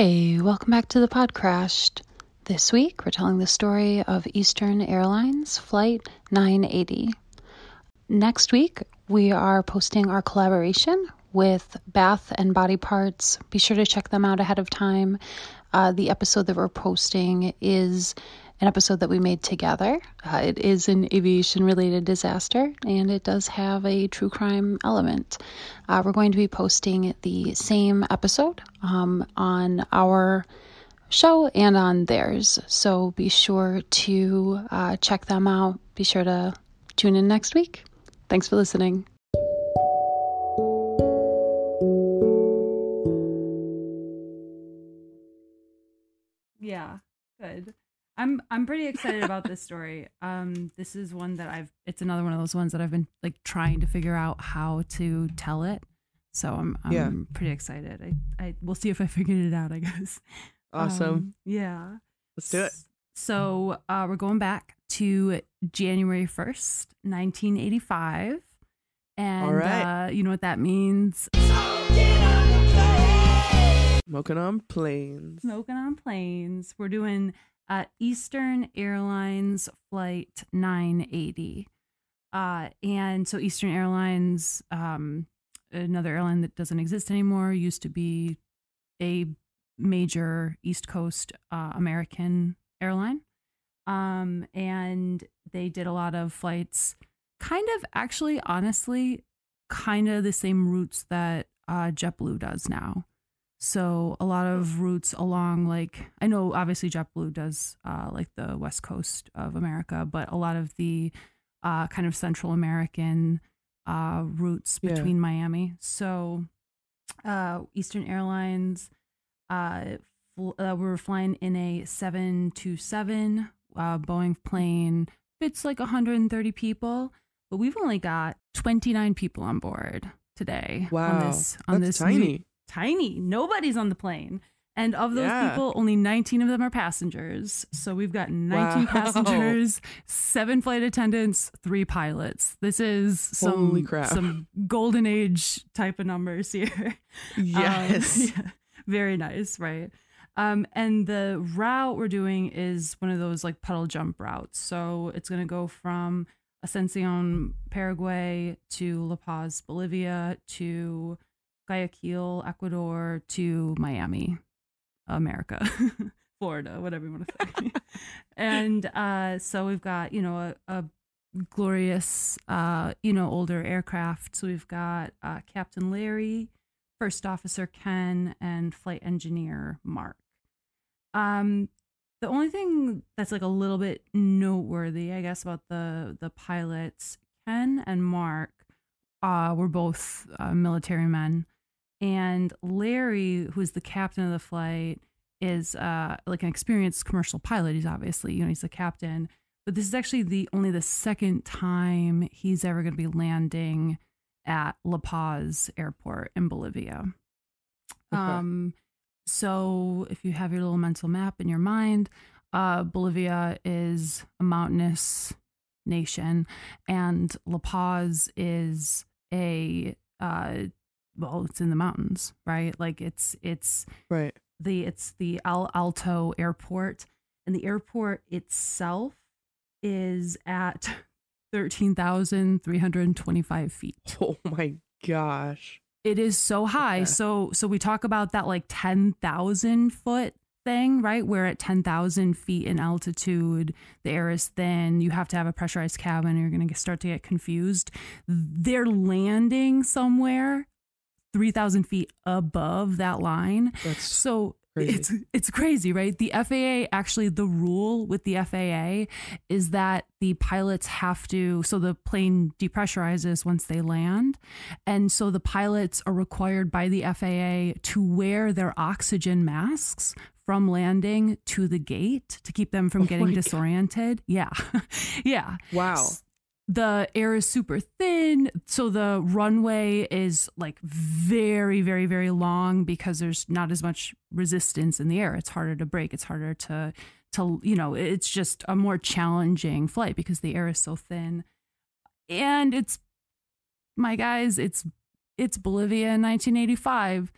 Hey, welcome back to the Pod Crashed. This week, we're telling the story of Eastern Airlines Flight 980. Next week, we are posting our collaboration with Bath and Body Parts. Be sure to check them out ahead of time. Uh, the episode that we're posting is an episode that we made together. Uh, it is an aviation related disaster and it does have a true crime element. Uh, we're going to be posting the same episode um, on our show and on theirs. So be sure to uh, check them out. Be sure to tune in next week. Thanks for listening. Yeah, good. I'm I'm pretty excited about this story. Um, this is one that I've. It's another one of those ones that I've been like trying to figure out how to tell it. So I'm I'm Yeah. pretty excited. I I we'll see if I figured it out. I guess. Awesome. Um, yeah. Let's do it. So uh, we're going back to January first, 1985, and right. uh, you know what that means? Smoking on planes. Smoking on planes. We're doing uh, Eastern Airlines Flight 980. Uh, and so Eastern Airlines, um, another airline that doesn't exist anymore, used to be a major East Coast uh, American airline. Um, and they did a lot of flights, kind of actually, honestly, kind of the same routes that uh, JetBlue does now. So a lot of routes along like I know obviously JetBlue does uh, like the west coast of America, but a lot of the uh, kind of Central American uh, routes Yeah. between Miami. So uh, Eastern Airlines, uh, fl- uh, we were flying in a seven two seven uh, Boeing plane. Fits like 130 people, but we've only got 29 people on board today. Wow. on this on That's this new- tiny. Nobody's on the plane. And of those Yeah. people, only 19 of them are passengers. So we've got 19 Wow. passengers, seven flight attendants, three pilots. This is some, some golden age type of numbers here. Um, Yes. yeah, very nice, right? Um, and the route we're doing is one of those like puddle jump routes. So it's going to go from Ascension, Paraguay to La Paz, Bolivia to Guayaquil, Ecuador to Miami, America, Florida, whatever you want to say. and uh, so we've got, you know, a, a glorious, uh, you know, older aircraft. So we've got uh, Captain Larry, First Officer Ken, and Flight Engineer Mark. Um, the only thing that's like a little bit noteworthy, I guess, about the the pilots, Ken and Mark, uh, were both uh, military men, and Larry, who's the captain of the flight, is uh, like an experienced commercial pilot. He's obviously, you know, he's the captain, but this is actually the only the second time he's ever going to be landing at La Paz Airport in Bolivia. Okay. Um, so if you have your little mental map in your mind, uh, Bolivia is a mountainous nation, and La Paz is a uh, well, it's in the mountains, right? Like it's it's Right. the it's the Al Alto airport and the airport itself is at 13,325 feet. Oh my gosh. It is so high. Okay. So so we talk about that like 10,000 foot thing, right? Where at 10,000 feet in altitude, the air is thin, you have to have a pressurized cabin, you're going to start to get confused. They're landing somewhere 3,000 feet above that line. That's So crazy. it's it's crazy, right? The FAA actually the rule with the FAA is that the pilots have to so the plane depressurizes once they land. And so the pilots are required by the FAA to wear their oxygen masks from landing to the gate to keep them from Oh getting my God. disoriented. Yeah. yeah wow. The air is super thin so the runway is like very very very long because there's not as much resistance in the air it's harder to brake it's harder to to you know it's just a more challenging flight because the air is so thin and it's my guys it's it's bolivia in 1985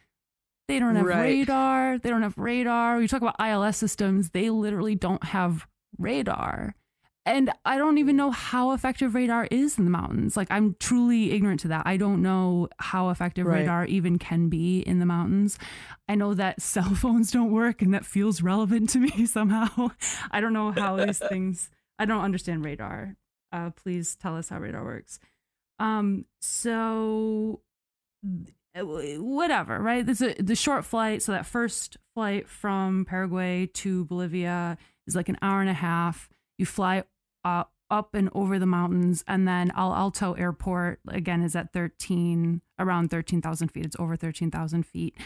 They don't have Right. radar. They don't have radar. You talk about ILS systems, they literally don't have radar. And I don't even know how effective radar is in the mountains. Like, I'm truly ignorant to that. I don't know how effective Right. radar even can be in the mountains. I know that cell phones don't work, and that feels relevant to me somehow. I don't know how these things, I don't understand radar. Uh, please tell us how radar works. Um, so whatever, right? This is a, the short flight. So that first flight from Paraguay to Bolivia is like an hour and a half. You fly uh, up and over the mountains, and then Al Alto Airport again is at thirteen, around thirteen thousand feet. It's over thirteen thousand feet,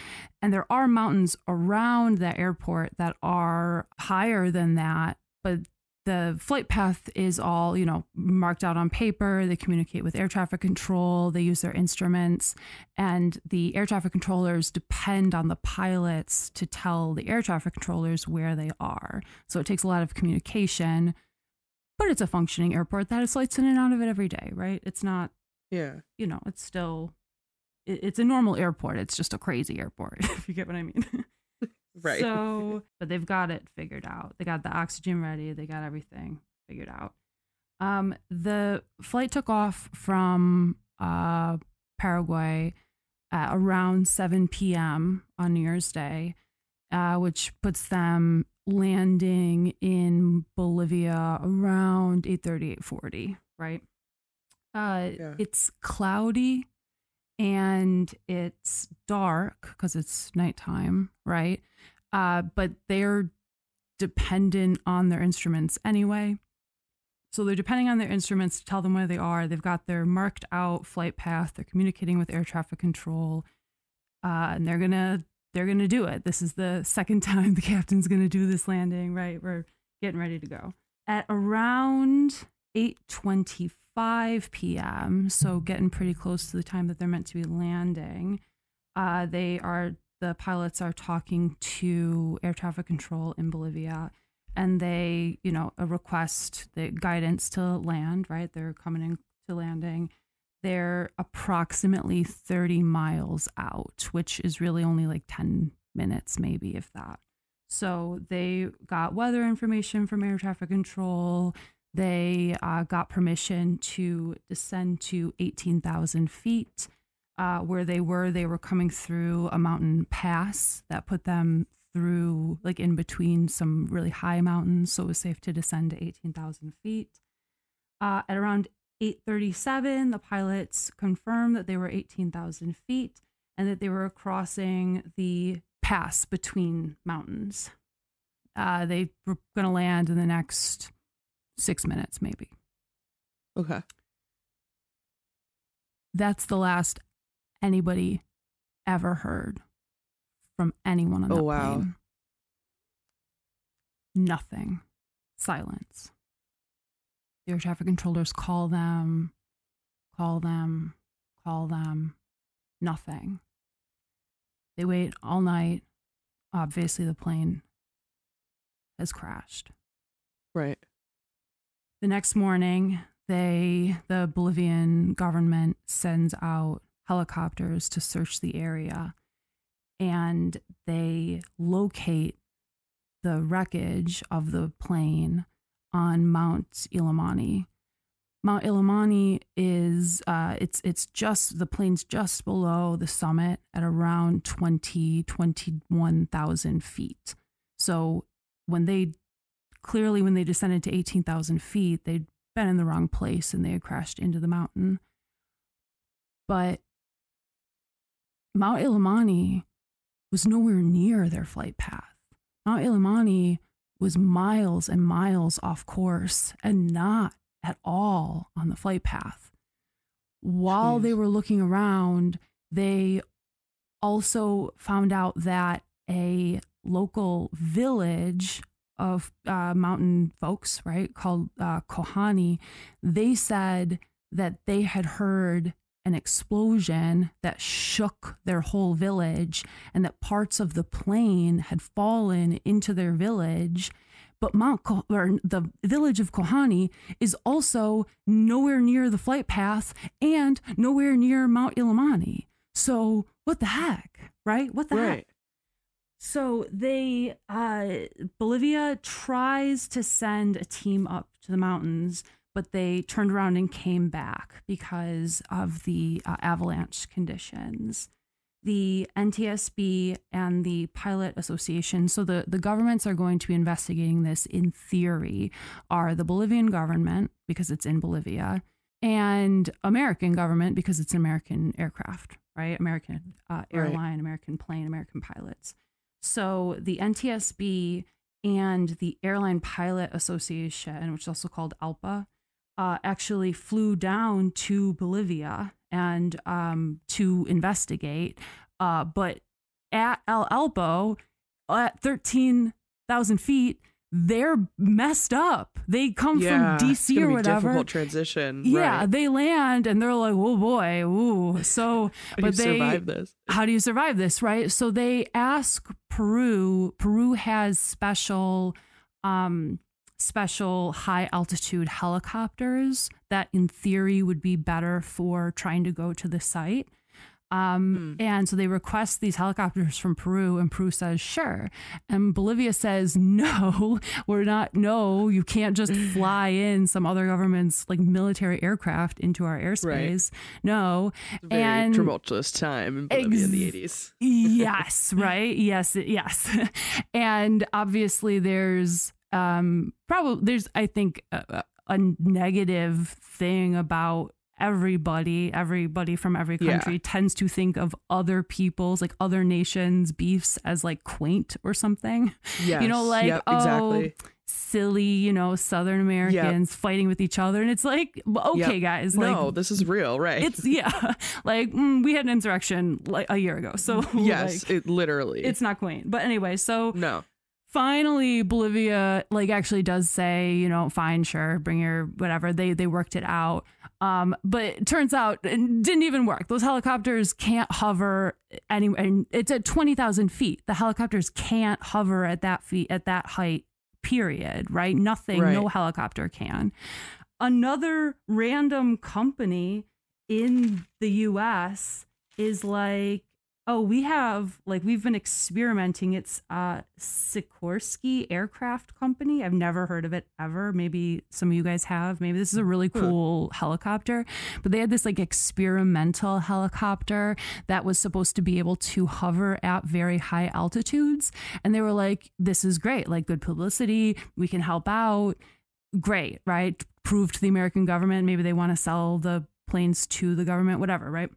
and there are mountains around that airport that are higher than that, but the flight path is all you know marked out on paper. They communicate with air traffic control. They use their instruments. And the air traffic controllers depend on the pilots to tell the air traffic controllers where they are. So it takes a lot of communication but it's a functioning airport that has flights in and out of it every day right it's not Yeah. you know it's still it- it's a normal airport it's just a crazy airport if you get what i mean Right. so, but they've got it figured out. They got the oxygen ready. They got everything figured out. Um, the flight took off from uh, Paraguay at around 7 p.m. on New Year's Day, uh, which puts them landing in Bolivia around 8:30, 8:40, right? Uh, Yeah. It's cloudy and it's dark because it's nighttime, right? Uh, but they're dependent on their instruments anyway. So they're depending on their instruments to tell them where they are. They've got their marked out flight path. They're communicating with air traffic control, uh, and they're gonna they're gonna do it. This is the second time the captain's gonna do this landing. Right, we're getting ready to go at around eight twenty five p.m. So getting pretty close to the time that they're meant to be landing. Uh, they are the pilots are talking to air traffic control in Bolivia and they, you know, a request the guidance to land, right? They're coming in to landing. They're approximately 30 miles out, which is really only like 10 minutes, maybe, if that. So they got weather information from air traffic control. They uh, got permission to descend to 18,000 feet. Uh, where they were, they were coming through a mountain pass that put them through, like in between some really high mountains, so it was safe to descend to 18,000 feet. Uh, at around 8:37, the pilots confirmed that they were 18,000 feet and that they were crossing the pass between mountains. Uh, they were going to land in the next six minutes, maybe. Okay. That's the last anybody ever heard from anyone on Oh, that wow. plane. Nothing. Silence. The air traffic controllers call them, call them, call them. Nothing. They wait all night. Obviously, the plane has crashed. Right. The next morning, they the Bolivian government sends out helicopters to search the area and they locate the wreckage of the plane on Mount Illimani. Mount Illimani is uh, it's it's just the plane's just below the summit at around 20 21,000 feet. So when they clearly when they descended to 18,000 feet, they'd been in the wrong place and they had crashed into the mountain. But Mount Illimani was nowhere near their flight path. Mount Illimani was miles and miles off course and not at all on the flight path. While they were looking around, they also found out that a local village of uh, mountain folks, right, called uh, Kohani, they said that they had heard an explosion that shook their whole village and that parts of the plane had fallen into their village. But Mount Ko- or the village of Kohani is also nowhere near the flight path and nowhere near Mount Illimani. So what the heck, right? What the heck? So they uh Bolivia tries to send a team up to the mountains, but they turned around and came back because of the uh, avalanche conditions. The NTSB and the Pilot Association, so the, the governments are going to be investigating this in theory, are the Bolivian government, because it's in Bolivia, and American government, because it's an American aircraft, right? American uh, Right. airline, American plane, American pilots. So the NTSB and the Airline Pilot Association, which is also called ALPA, uh, actually flew down to Bolivia and um, to investigate. Uh, but at El Alto, at 13,000 feet, they're messed up. They come yeah, from DC or whatever. Difficult transition. Yeah, right. they land and they're like, "Oh boy, ooh." So, but they survive this. how do you survive this right so they ask peru peru has special um special high altitude helicopters that in theory would be better for trying to go to the site um, and so they request these helicopters from Peru, and Peru says, sure. And Bolivia says, no, we're not, no, you can't just fly in some other government's like military aircraft into our airspace. No. Very and tumultuous time in Bolivia in the 80s. yes, right? Yes, yes. and obviously there's um probably there's I think a, a negative thing about everybody everybody from every Yeah. country tends to think of other people's like other nations beefs as like quaint or something Yes. you know like yep, oh exactly. silly you know southern americans fighting with each other and it's like okay Yep. guys like no, this is real, right? it's yeah like mm, we had an insurrection like a year ago so yes, like, it literally. it's not quaint but anyway so no. Finally bolivia like actually does say you know fine sure bring your whatever. They they worked it out. Um but it turns out it didn't even work. Those helicopters can't hover any and it's at 20,000 feet. The helicopters can't hover at that feet at that height period right? Nothing no helicopter can. Another random company in the US is like, oh, we have like we've been experimenting. It's uh Sikorsky Aircraft Company. I've never heard of it ever. Maybe some of you guys have. Maybe this is a really Huh. cool helicopter. But they had this like experimental helicopter that was supposed to be able to hover at very high altitudes. And they were like, this is great, like good publicity. We can help out great, right? Prove to the American government. Maybe they want to sell the planes to the government, whatever, right?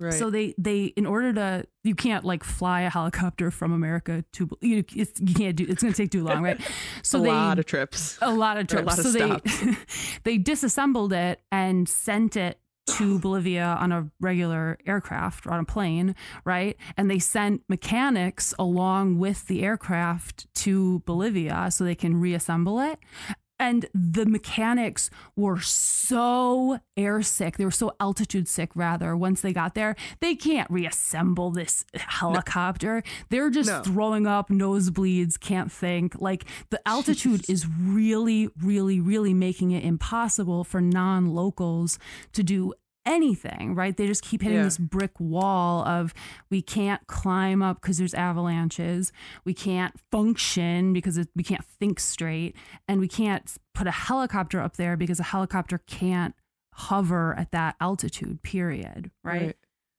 Right. So they they in order to you can't like fly a helicopter from America to you it's, you can't do it's going to take too long, right? So a they lot of trips. a lot of trips. lot of so they they disassembled it and sent it to Bolivia on a regular aircraft or on a plane, right? And they sent mechanics along with the aircraft to Bolivia so they can reassemble it. And the mechanics were so air sick. They were so altitude sick, rather, once they got there. They can't reassemble this helicopter. They're just No. throwing up nosebleeds, can't think. Like the altitude is really, really, really making it impossible for non locals to do anything, right? They just keep hitting Yeah. this brick wall of we can't climb up because there's avalanches, we can't function because it, we can't think straight, and we can't put a helicopter up there because a helicopter can't hover at that altitude, period, right?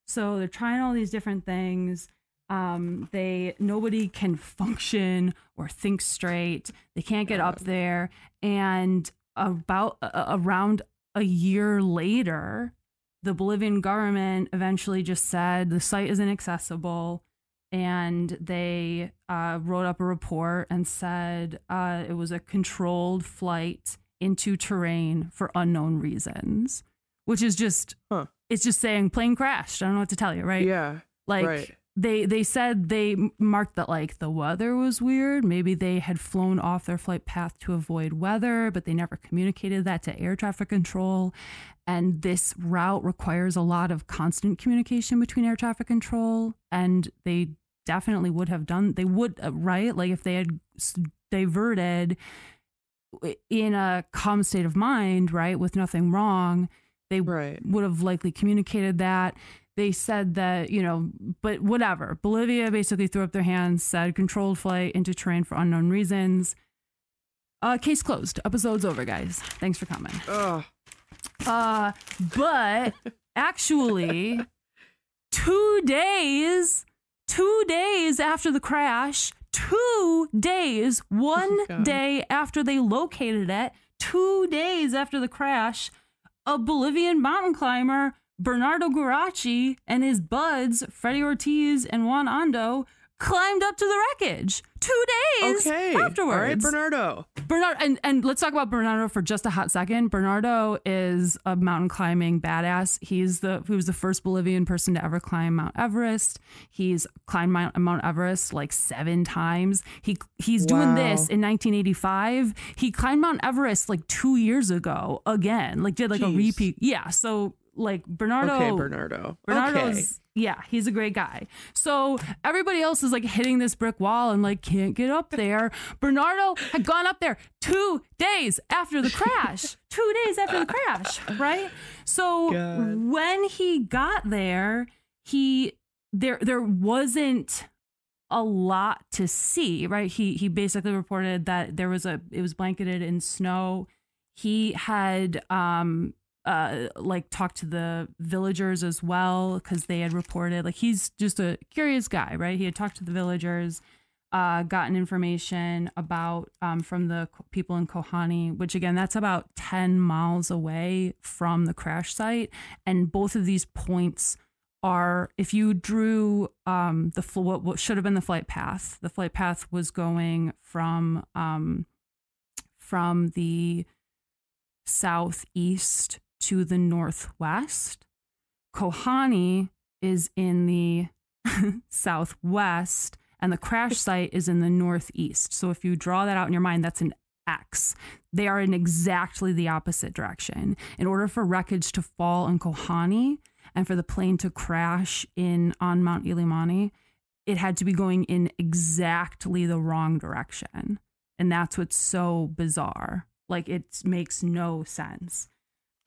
So they're trying all these different things. Um, they nobody can function or think straight. They can't get up there. And about uh, around a year later, the Bolivian government eventually just said the site is inaccessible. and they uh, wrote up a report and said uh, it was a controlled flight into terrain for unknown reasons, which is just Huh. it's just saying plane crashed. I don't know what to tell you, right? Yeah. Like right. They they said they marked that like the weather was weird. Maybe they had flown off their flight path to avoid weather, but they never communicated that to air traffic control. And this route requires a lot of constant communication between air traffic control, and they definitely would have done. They would uh, right, like if they had diverted in a calm state of mind, right, with nothing wrong, they Right. would have likely communicated that. They said that, you know, but whatever. Bolivia basically threw up their hands, said controlled flight into terrain for unknown reasons. Uh, case closed. Episode's over, guys. Thanks for coming. Oh, Uh, but actually, two days, two days after the crash, two days, one God. day after they located it, two days after the crash, a Bolivian mountain climber, Bernardo Guarachi, and his buds, Freddie Ortiz and Juan Ando, climbed up to the wreckage two days okay. afterwards. All right, Bernardo. Bernard and, and let's talk about Bernardo for just a hot second. Bernardo is a mountain climbing badass. He's the he was the first Bolivian person to ever climb Mount Everest. He's climbed Mount, Mount Everest like seven times. He he's doing Wow. this in 1985. He climbed Mount Everest like two years ago again. Like did like a repeat. Yeah. So like Bernardo. Okay, Bernardo. Bernardo's Okay. yeah, he's a great guy. So everybody else is like hitting this brick wall and like can't get up there. Bernardo had gone up there two days after the crash. two days after the crash, right? So God. when he got there, he there there wasn't a lot to see, right? He he basically reported that there was a it was blanketed in snow. He had um uh like talked to the villagers as well because they had reported like he's just a curious guy, right? He had talked to the villagers, uh, gotten information about um from the people in Kohani, which again that's about ten miles away from the crash site, and both of these points are if you drew um the what, what should have been the flight path the flight path was going from um from the southeast to the northwest kohani is in the southwest and the crash site is in the northeast so if you draw that out in your mind that's an x they are in exactly the opposite direction in order for wreckage to fall in kohani and for the plane to crash in on Mount Illimani, it had to be going in exactly the wrong direction. And that's what's so bizarre. Like it makes no sense.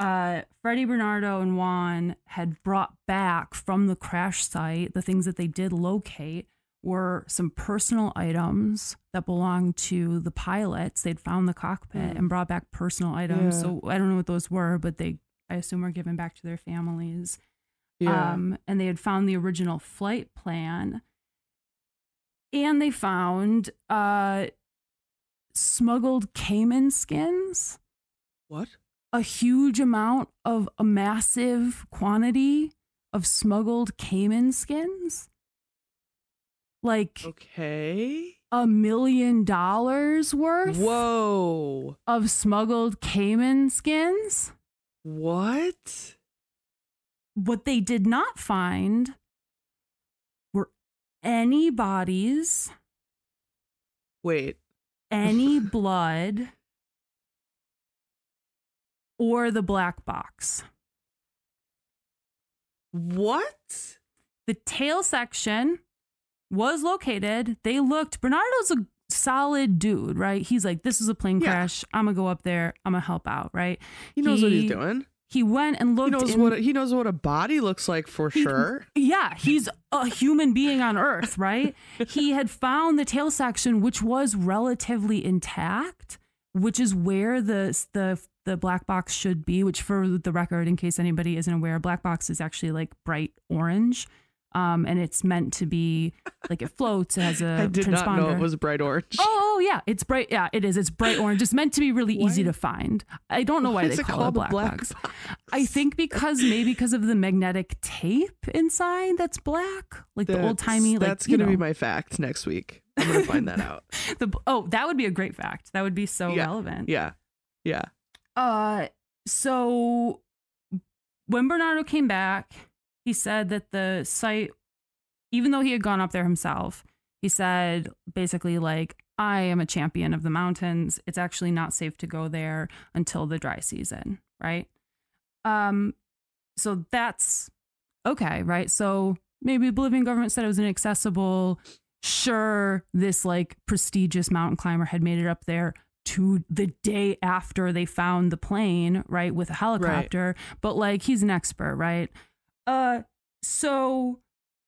Uh, Freddie Bernardo and Juan had brought back from the crash site the things that they did locate were some personal items that belonged to the pilots. They'd found the cockpit Mm. and brought back personal items. Yeah. So I don't know what those were, but they, I assume, were given back to their families. Yeah. Um, and they had found the original flight plan. And they found uh, smuggled caiman skins, what? A huge amount of a massive quantity of smuggled caiman skins. Like Okay. a million dollars worth Whoa. of smuggled caiman skins. What? What they did not find were any bodies, Wait. any blood, or the black box. What? The tail section was located. They looked, Bernardo's a solid dude, right? He's like, this is a plane Yeah. crash. I'm going to go up there. I'm going to help out, right? He knows what he's doing. He went and looked. He knows in- what he knows what a body looks like for He- sure. Yeah, he's a human being on Earth, right? he had found the tail section, which was relatively intact, which is where the the the black box should be. Which, for the record, in case anybody isn't aware, black box is actually like bright orange, um, and it's meant to be like it floats. It has a I did transponder. not know it was bright orange. Oh, oh, yeah, it's bright. Yeah, it is. It's bright orange. It's meant to be really easy to find. I don't know why, Why they call it black, black box. box? I think because maybe because of the magnetic tape inside that's black, like the old timey. Like That's gonna be my fact next week. I'm gonna find that out. the oh, that would be a great fact. That would be so Yeah. relevant. Yeah. Yeah. Uh, so when Bernardo came back, he said that the site, even though he had gone up there himself, he said basically like, I am a champion of the mountains. It's actually not safe to go there until the dry season, right? Um, so that's okay, right? So maybe the Bolivian government said it was inaccessible. Sure, this like prestigious mountain climber had made it up there to the day after they found the plane, right, with a helicopter. But like he's an expert, right? Uh so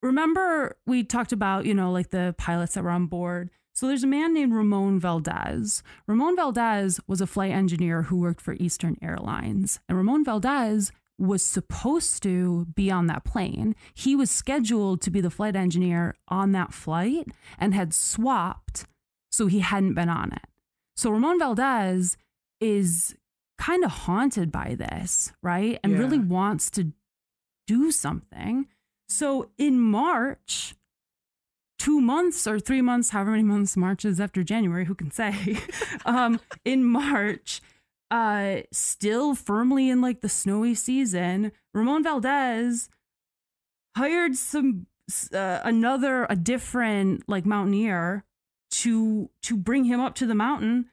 remember we talked about, you know, like the pilots that were on board. So there's a man named Ramon Valdez. Ramon Valdez was a flight engineer who worked for Eastern Airlines. And Ramon Valdez was supposed to be on that plane. He was scheduled to be the flight engineer on that flight and had swapped, so he hadn't been on it. So Ramon Valdez is kind of haunted by this, right? And Yeah. really wants to do something. So in March, two months or three months, however many months March is after January, who can say? um, in March, uh, still firmly in like the snowy season, Ramon Valdez hired some uh, another a different like mountaineer to to bring him up to the mountain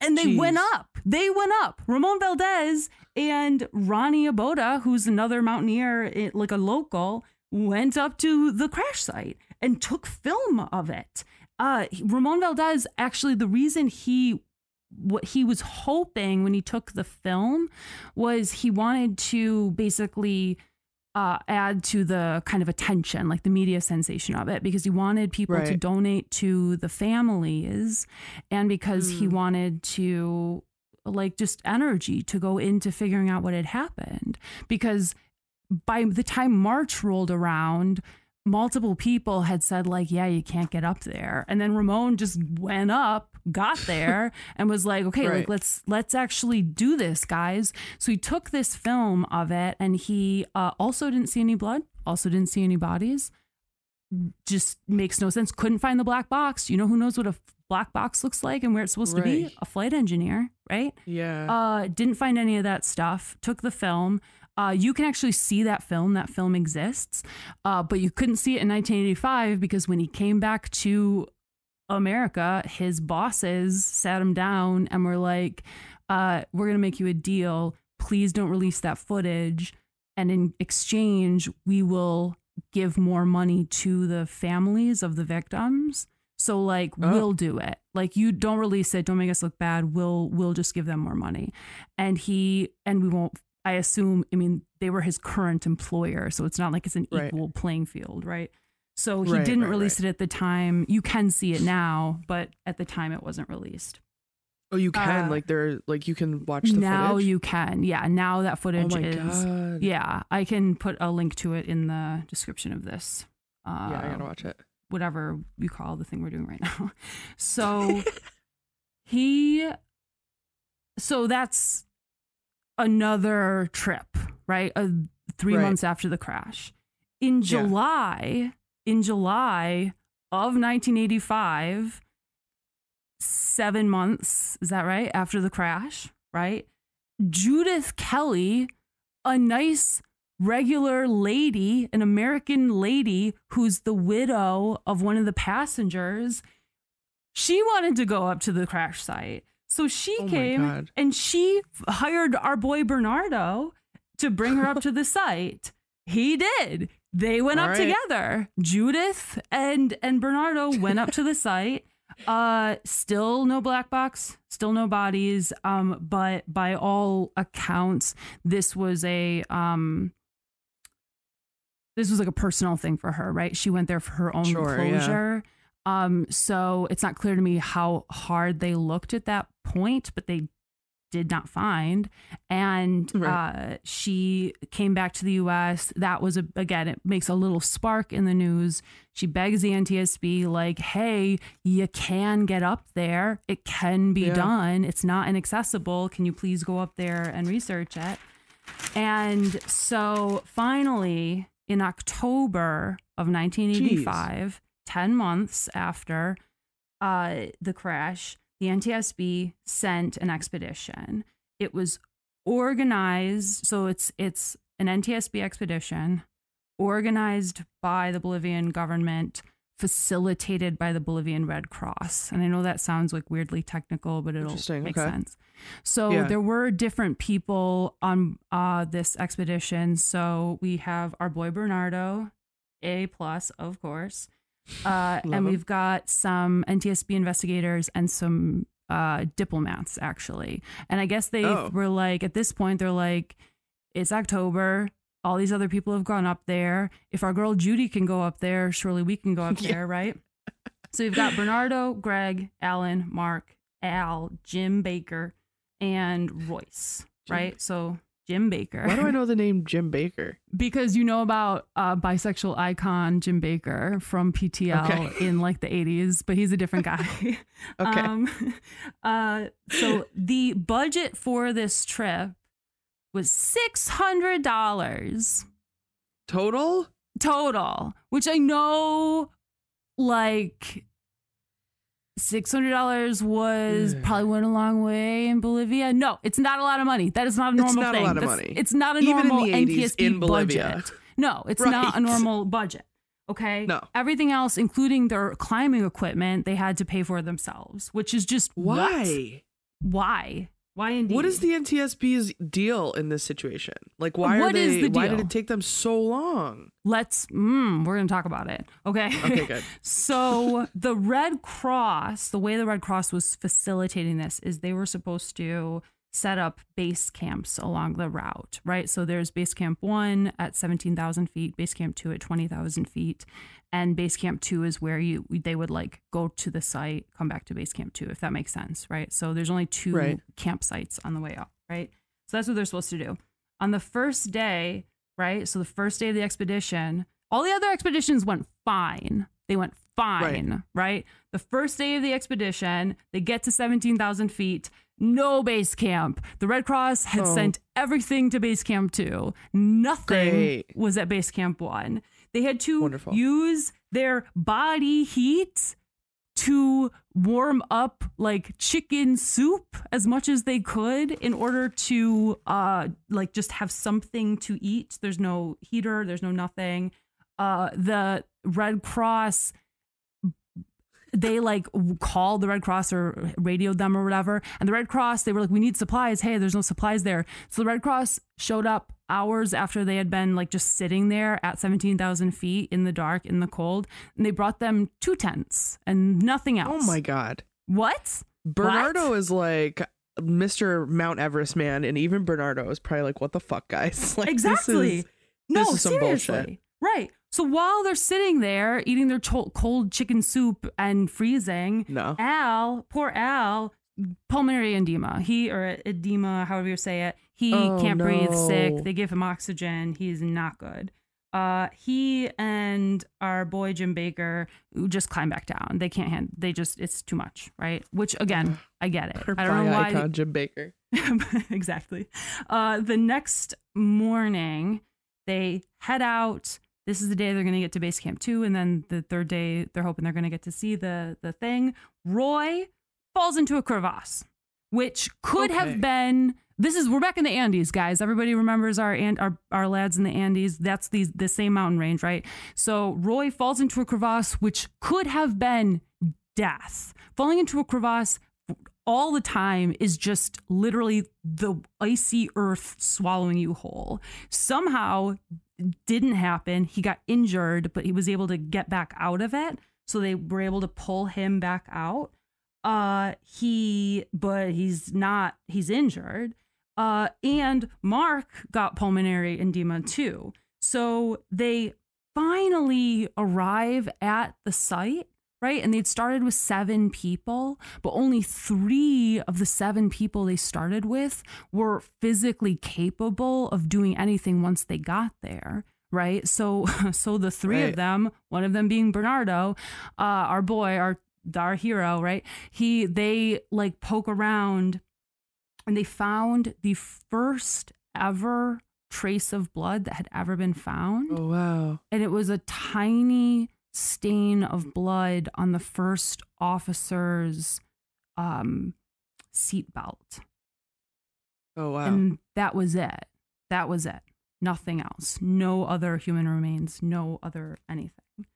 and they Jeez. went up. They went up. Ramon valdez and ronnie aboda who's another mountaineer eh, like a local went up to the crash site and took film of it. Uh ramon valdez actually the reason he what he was hoping when he took the film was he wanted to basically uh, add to the kind of attention, like the media sensation of it, because he wanted people to donate to the families and because he Mm. wanted to like just energy to go into figuring out what had happened. Because by the time March rolled around, multiple people had said like yeah you can't get up there and then ramon just went up got there and was like okay like let's let's actually do this guys. So he took this film of it and he uh, also didn't see any blood also didn't see any bodies. Just makes no sense. Couldn't find the black box. You know who knows what a black box looks like and where it's supposed to be? A flight engineer right? Yeah. uh, didn't find any of that stuff. Took the film. Uh, you can actually see that film. That film exists, uh, but you couldn't see it in 1985 because when he came back to America, his bosses sat him down and were like, uh, "We're gonna make you a deal. Please don't release that footage, and in exchange, we will give more money to the families of the victims." So like Oh. we'll do it. Like you don't release it, don't make us look bad. We'll we'll just give them more money. And he and we won't I assume I mean they were his current employer, so it's not like it's an Right. equal playing field, right? So he Right, didn't right, release it at the time. You can see it now, but at the time it wasn't released. oh, you can uh, like there, like you can watch the footage. now footage. you can. Yeah, now that oh footage my is god. Yeah, I can put a link to it in the description of this. Uh, Yeah, I gotta watch it. whatever you call the thing we're doing right now. So he so that's another trip, right? Uh, 3 Right. months after the crash. In Yeah. In July of 1985, 7 months, is that right? After the crash, right? Judith Kelly, a nice regular lady, an American lady who's the widow of one of the passengers, she wanted to go up to the crash site. So she Oh came and she hired our boy Bernardo to bring her up to the site. He did. They went All up right. together. Judith and and Bernardo went up to the site. Uh still no black box, still no bodies. Um, but by all accounts, this was a um this was like a personal thing for her, right? She went there for her own Sure, yeah. closure. Um, so it's not clear to me how hard they looked at that point, but they did not find. And Right. uh, she came back to the US. That was a again, it makes a little spark in the news. She begs the NTSB, like, hey, you can get up there. It can be Yeah. done. It's not inaccessible. Can you please go up there and research it? And so finally, in October of 1985, 10 months after uh, the crash, the NTSB sent an expedition. It was organized, so it's it's an NTSB expedition organized by the Bolivian government, facilitated by the Bolivian Red Cross. And I know that sounds like weirdly technical, but it'll make okay. sense. So Yeah. there were different people on uh, this expedition. So we have our boy Bernardo, A plus, of course. Uh, and we've got some NTSB investigators and some uh, diplomats, actually. And I guess they Oh. were like, at this point, they're like, it's October. all these other people have gone up there. If our girl Judy can go up there, surely we can go up Yeah. there, right? So we've got Bernardo, Greg, Alan, Mark, Al, Jim Baker, and Royce, Jim- right? So Jim Baker. Why do I know the name Jim Baker? because you know about uh, bisexual icon Jim Bakker from PTL Okay. in like the 80s, but he's a different guy. Okay. Um, uh, so the budget for this trip was $600 Total? total, which I know like $600 was Ugh. probably went a long way in Bolivia. No, it's not a lot of money. That is not a normal It's not a thing. lot of That's- money. It's not a Even in normal 80s NTSB in Bolivia. budget. No, it's not a normal budget. Okay. No. Everything else, including their climbing equipment, they had to pay for themselves, which is just what? Why? Why? Indeed? What is the NTSB's deal in this situation? Like, why What are they? the Why did it take them so long? Let's. Mm, we're gonna talk about it. Okay. Okay, good. So the Red Cross, the way the Red Cross was facilitating this is they were supposed to set up base camps along the route, right? So there's base camp one at 17,000 feet, base camp two at 20,000 feet, and base camp two is where you they would like go to the site, come back to base camp two, if that makes sense, right? So there's only two Right. campsites on the way up, right? So that's what they're supposed to do. On the first day, right? So the first day of the expedition, all the other expeditions went fine. They went fine, right? The first day of the expedition, they get to 17,000 feet, no base camp. The Red Cross had Oh. sent everything to base camp two. Nothing Great. was at base camp one. They had to Wonderful. use their body heat to warm up like chicken soup as much as they could in order to uh like just have something to eat there's no heater there's no nothing uh the red cross they like called the red cross or radioed them or whatever and the red cross they were like we need supplies hey there's no supplies there so the red cross showed up hours after they had been like just sitting there at 17,000 feet in the dark in the cold and they brought them two tents and nothing oh else Oh my god. what Bernardo is like Mr. Mount Everest man, and even Bernardo is probably like, "What the fuck, guys?" Like, this exactly is- no this is some seriously bullshit. right so while they're sitting there eating their cold chicken soup and freezing no. Al, poor Al, pulmonary edema. He or edema, however you say it. He Oh, can't breathe, sick. They give him oxygen. He's not good. Uh, he and our boy Jim Baker just climb back down. They can't hand. They just it's too much, right? Which again, I get it. Her I don't know why. icon, Jim Baker. exactly. Uh, the next morning, they head out. This is the day they're going to get to base camp two, and then the third day, they're hoping they're going to get to see the the thing. Roy falls into a crevasse, which could Okay. have been. This is we're back in the Andes, guys. Everybody remembers our and our our lads in the Andes. That's these the same mountain range, right? So Roy falls into a crevasse, which could have been death. Falling into a crevasse all the time is just literally the icy earth swallowing you whole. Somehow didn't happen. He got injured, but he was able to get back out of it. So they were able to pull him back out. Uh he but he's not he's injured. Uh and Mark got pulmonary edema too. So they finally arrive at the site right? And they'd started with seven people, but only three of the seven people they started with were physically capable of doing anything once they got there. Right. So, so the three of them, one of them being Bernardo, uh, our boy, our, our hero, right? He, they like poke around and they found the first ever trace of blood that had ever been found Oh wow. and it was a tiny stain of blood on the first officer's um seatbelt Oh wow. and that was it. That was it. Nothing else. No other human remains. No other anything.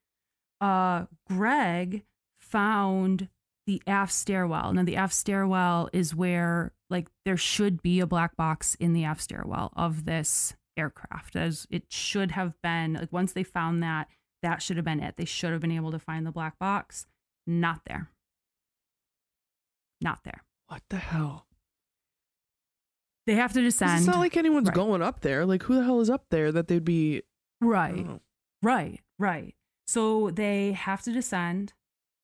Uh greg found the aft stairwell. Now the aft stairwell is where like there should be a black box in the aft stairwell of this aircraft as it should have been. Like once they found that that should have been it they should have been able to find the black box not there not there what the hell? they have to descend. It's not like anyone's Right. going up there. Like who the hell is up there that they'd be? Right. Right, right. So they have to descend.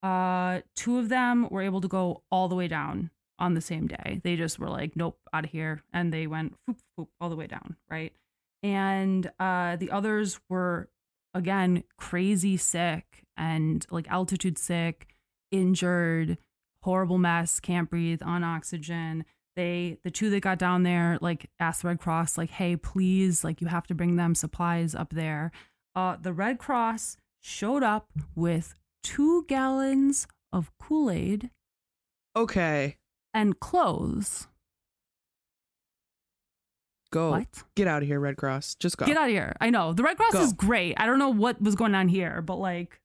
Uh two of them were able to go all the way down on the same day. They just were like, nope, out of here. And they went whoop, whoop, all the way down, right? And uh the others were again crazy sick and like altitude sick, injured, horrible mess, can't breathe, on oxygen. They the two that got down there like asked the Red Cross, like, hey, please, like you have to bring them supplies up there uh, the Red Cross showed up with two gallons of Kool Aid Okay, and clothes. Go What? get out of here, Red Cross. Just go. Get out of here. I know. The Red Cross Go. is great. I don't know what was going on here, but like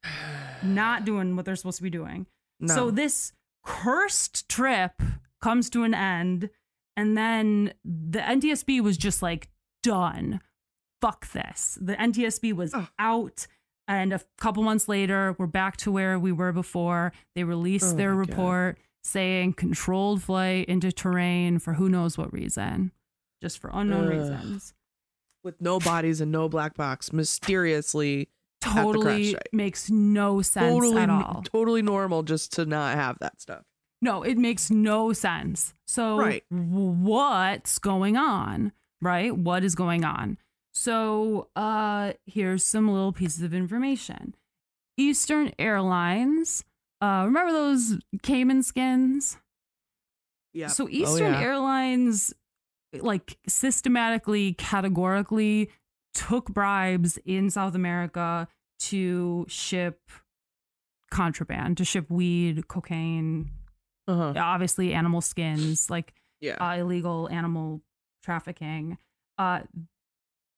not doing what they're supposed to be doing. No. So this cursed trip comes to an end, and then the NTSB was just like done. Fuck this. The NTSB was Ugh. out, and a couple months later, we're back to where we were before. They released Oh their my God. report saying controlled flight into terrain for who knows what reason, just for unknown Ugh. reasons. with no bodies and no black box, mysteriously, the crash Totally site. makes no sense totally, at all. totally normal just to not have that stuff. No, it makes no sense. So, Right. w- what's going on? Right? What is going on? So, uh, here's some little pieces of information. Eastern Airlines. Uh, remember those caiman skins? Yeah. So Oh, Eastern yeah. Airlines, like systematically, categorically took bribes in South America to ship contraband, to ship weed, cocaine, Uh-huh. obviously animal skins, like Yeah. uh, illegal animal trafficking. Uh,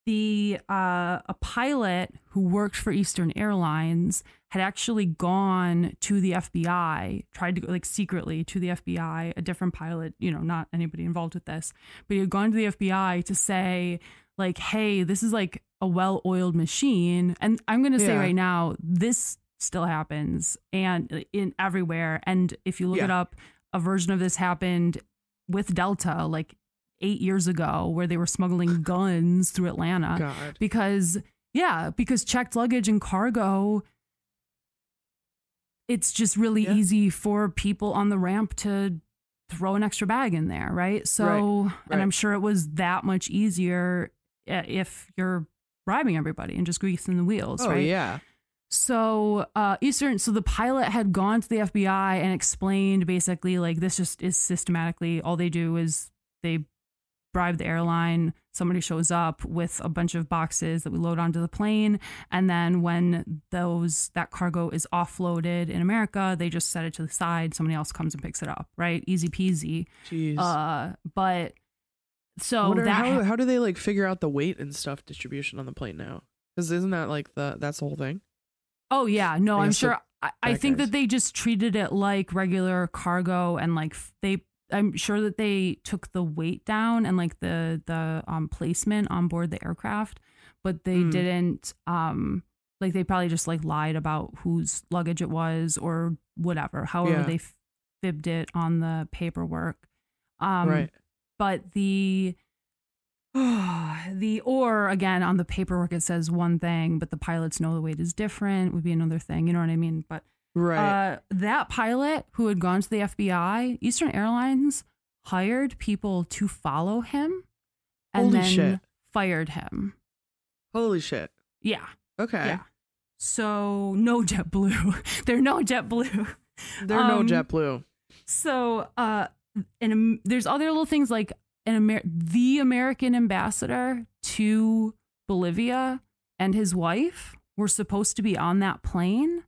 the uh, a pilot who worked for Eastern Airlines had actually gone to the FBI, tried to go like secretly to the FBI, a different pilot, you know, not anybody involved with this, but he had gone to the FBI to say like, "Hey, this is like a well-oiled machine," and I'm going to say Yeah. right now, this still happens and in everywhere. And if you look Yeah. it up, a version of this happened with Delta like eight years ago, where they were smuggling guns through Atlanta God. because yeah because checked luggage and cargo it's just really Yeah. easy for people on the ramp to throw an extra bag in there right so Right, and i'm sure it was that much easier if you're bribing everybody and just greasing the wheels Oh right yeah. so uh, Eastern, so the pilot had gone to the FBI and explained basically like this just is systematically all they do is they bribe the airline. Somebody shows up with a bunch of boxes that we load onto the plane, and then when those that cargo is offloaded in America, they just set it to the side. Somebody else comes and picks it up. Right, easy peasy. Jeez. Uh, but so wonder that how how do they like figure out the weight and stuff distribution on the plane now? Because isn't that like the that's the whole thing? Oh yeah, no, I I'm sure. I, I think guys. that they just treated it like regular cargo, and like f- they, I'm sure that they took the weight down and like the the um placement on board the aircraft, but they Mm. didn't um like they probably just like lied about whose luggage it was or whatever. However, Yeah. they fibbed it on the paperwork. Um, right. but the the or again on the paperwork it says one thing but the pilots know the weight is different would be another thing you know what i mean but Right. uh, that pilot who had gone to the fbi eastern airlines hired people to follow him and Holy then shit. fired him Holy shit. yeah Okay. yeah so no jetblue they're no jetblue They're no Um, JetBlue. So, uh, and um, there's other little things like an Amer- the American ambassador to Bolivia and his wife were supposed to be on that plane.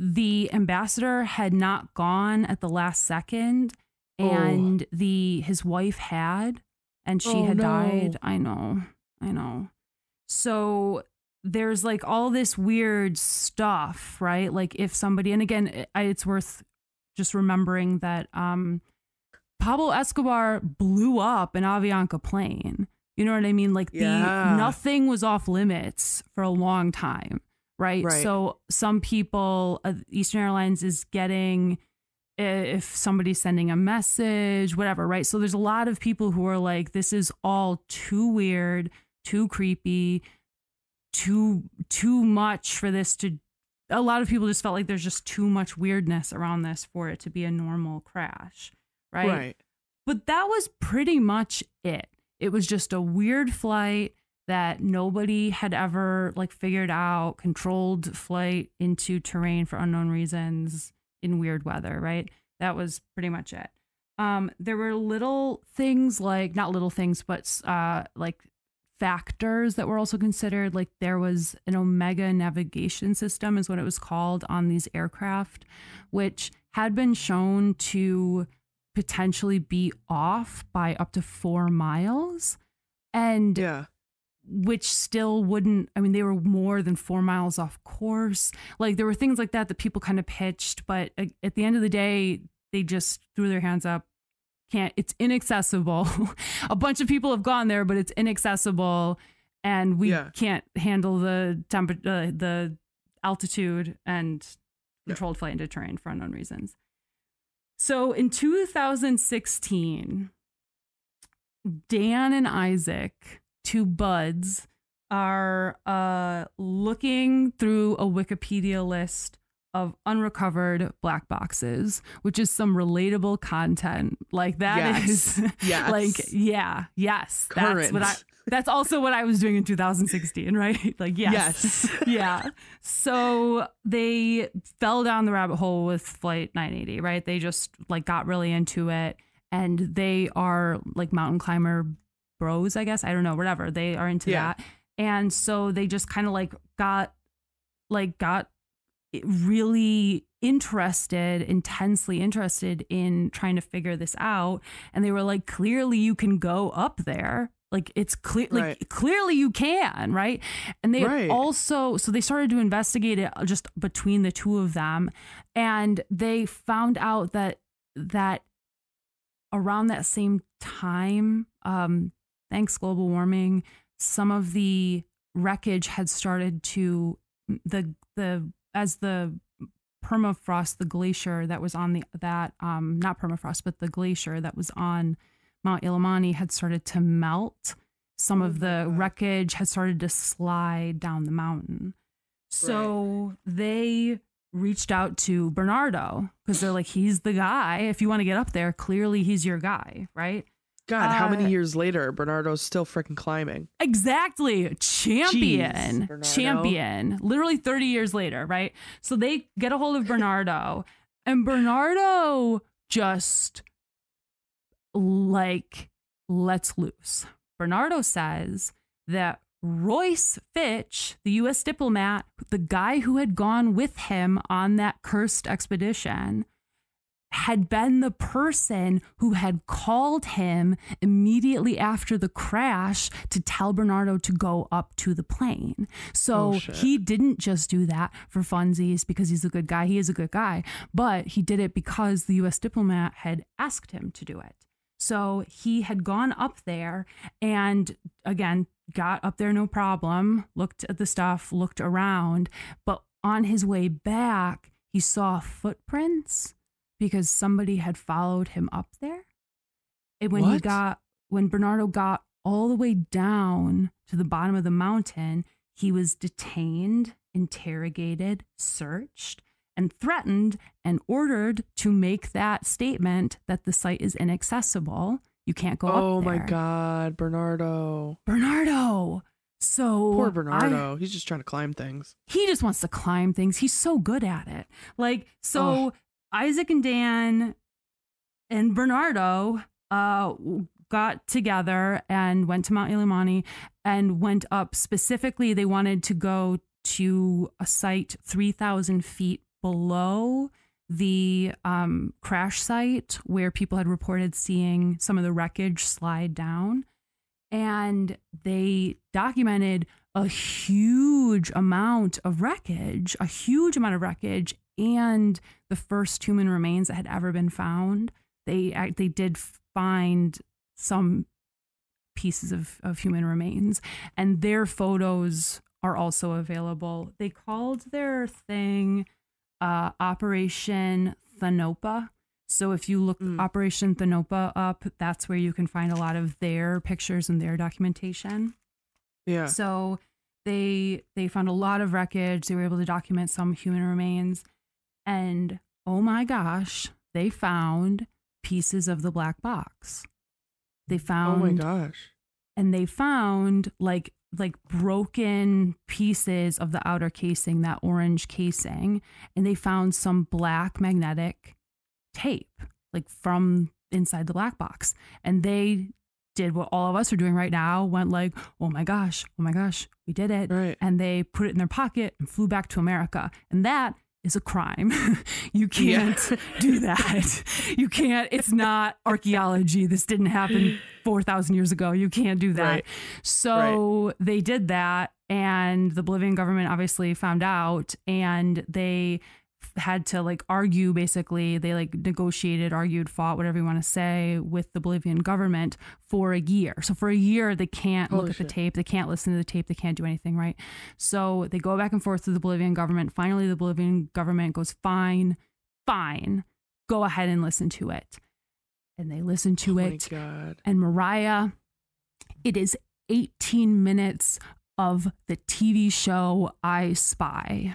The ambassador had not gone at the last second, and the his wife had, and she Oh, had no. died. I know, I know. So there's like all this weird stuff, right? Like if somebody, and again, it's worth just remembering that um, Pablo Escobar blew up an Avianca plane. You know what I mean? Like Yeah. the nothing was off limits for a long time, right? Right. So some people, uh, Eastern Airlines is getting if somebody's sending a message, whatever, right? So there's a lot of people who are like, this is all too weird, too creepy, too too much for this to a lot of people just felt like there's just too much weirdness around this for it to be a normal crash, right? Right. But that was pretty much it. It was just a weird flight that nobody had ever like figured out, controlled flight into terrain for unknown reasons in weird weather, right? That was pretty much it. Um, there were little things like not little things, but uh, like factors that were also considered. Like there was an Omega navigation system, is what it was called, on these aircraft, which had been shown to potentially be off by up to four miles. And Yeah. Which still wouldn't i mean they were more than four miles off course like there were things like that that people kind of pitched but at the end of the day they just threw their hands up can't it's inaccessible a bunch of people have gone there but it's inaccessible and we Yeah. can't handle the temperature uh, the altitude and Yeah. controlled flight into terrain for unknown reasons so in 2016 dan and isaac two buds are uh, looking through a Wikipedia list of unrecovered black boxes, which is some relatable content. Like that is Yes. Yes. like yeah, yes. That's Current. what I that's also what I was doing in 2016, right? Like yes. Yes. yeah. So they fell down the rabbit hole with flight 980, right? They just like got really into it and they are like mountain climber bros, I guess. I don't know, whatever. They are into Yeah. that. And so they just kind of like got like got really interested, intensely interested in trying to figure this out. And they were like, clearly you can go up there. Like it's clear, like Right. clearly you can, right? And they Right. also, so they started to investigate it just between the two of them, and they found out that that around that same time, um, thanks global warming, some of the wreckage had started to the the as the permafrost, the glacier that was on the that um not permafrost, but the glacier that was on Mount Illimani had started to melt. Some Oh of the God. wreckage had started to slide down the mountain. So they reached out to Bernardo because they're like, he's the guy. If you want to get up there, clearly he's your guy, right? God, how many Uh, years later Bernardo's still freaking climbing? Exactly. Champion. Jeez, Champion. Literally 30 years later, right? So they get a hold of Bernardo, and Bernardo just like lets loose. Bernardo says that Royce Fitch, the US diplomat, the guy who had gone with him on that cursed expedition, had been the person who had called him immediately after the crash to tell Bernardo to go up to the plane. So Oh, he didn't just do that for funsies because he's a good guy. He is a good guy, but he did it because the US diplomat had asked him to do it. So he had gone up there and again got up there no problem, looked at the stuff, looked around, but on his way back, he saw footprints because somebody had followed him up there. And when he got when Bernardo got all the way down to the bottom of the mountain, he was detained, interrogated, searched, and threatened and ordered to make that statement that the site is inaccessible. You can't go up Oh my. God, Bernardo. Bernardo. So Poor I- Bernardo. He's just trying to climb things. he just wants to climb things. He's so good at it. Like so, Isaac and Dan and Bernardo uh, got together and went to Mount Illimani and went up. Specifically, they wanted to go to a site three thousand feet below the um, crash site where people had reported seeing some of the wreckage slide down. And they documented a huge amount of wreckage, a huge amount of wreckage, and the first human remains that had ever been found. They they did find some pieces of, of human remains, and their photos are also available. They called their thing uh, Operation Thanopa So if you look Mm. Operation Thanopa up, that's where you can find a lot of their pictures and their documentation. Yeah. So they they found a lot of wreckage. They were able to document some human remains, and oh my gosh, they found pieces of the black box. They found. Oh my gosh. and they found like like broken pieces of the outer casing, that orange casing, and they found some black magnetic tape like from inside the black box. And they did what all of us are doing right now, went like, "Oh my gosh, oh my gosh, we did it." Right. And they put it in their pocket and flew back to America. And that is a crime. you can't do that. You can't. It's not archaeology. This didn't happen 4,000 years ago. You can't do that. Right. So they did that, and the Bolivian government obviously found out, and they had to like argue basically. They like negotiated argued fought whatever you want to say with the bolivian government for a year. So for a year they can't Holy look at shit. the tape. They can't listen to the tape. They can't do anything right? So they go back and forth to the bolivian government. Finally the bolivian government goes fine fine. Go ahead and listen to it. And they listen to oh it. My god. and Mariah, it is 18 minutes of the TV show I Spy.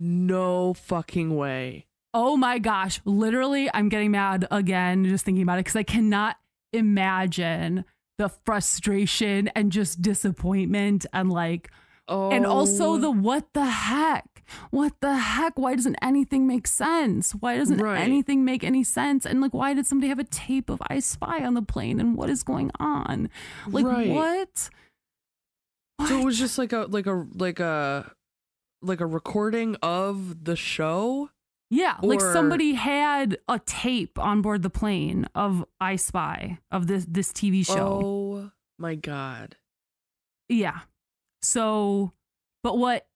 No fucking way. Oh my gosh, literally, I'm getting mad again just thinking about it because I cannot imagine the frustration and just disappointment and like, Oh. and also oh. the what the heck? What the heck? Why doesn't anything make sense? Why doesn't Right. anything make any sense? And like, why did somebody have a tape of I Spy on the plane? And what is going on? Like, Right. what? So it was just like a like a like a like a recording of the show. Yeah, like somebody had a tape on board the plane of I Spy of this this TV show. Oh my god. Yeah. So, but what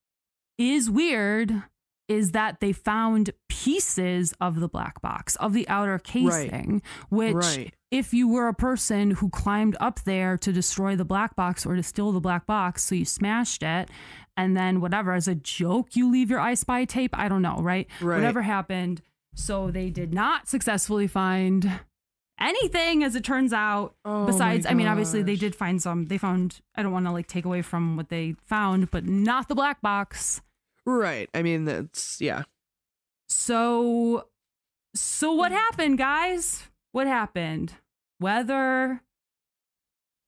is weird is that they found pieces of the black box of the outer casing, which Right. if you were a person who climbed up there to destroy the black box or to steal the black box, so you smashed it, and then whatever, as a joke, you leave your I Spy tape. I don't know, right? Right. Whatever happened. So they did not successfully find anything, as it turns out. Oh Besides, I mean, obviously they did find some. They found. I don't want to like take away from what they found, but not the black box. Right. I mean that's yeah. So, so what mm. happened, guys? What happened? Weather,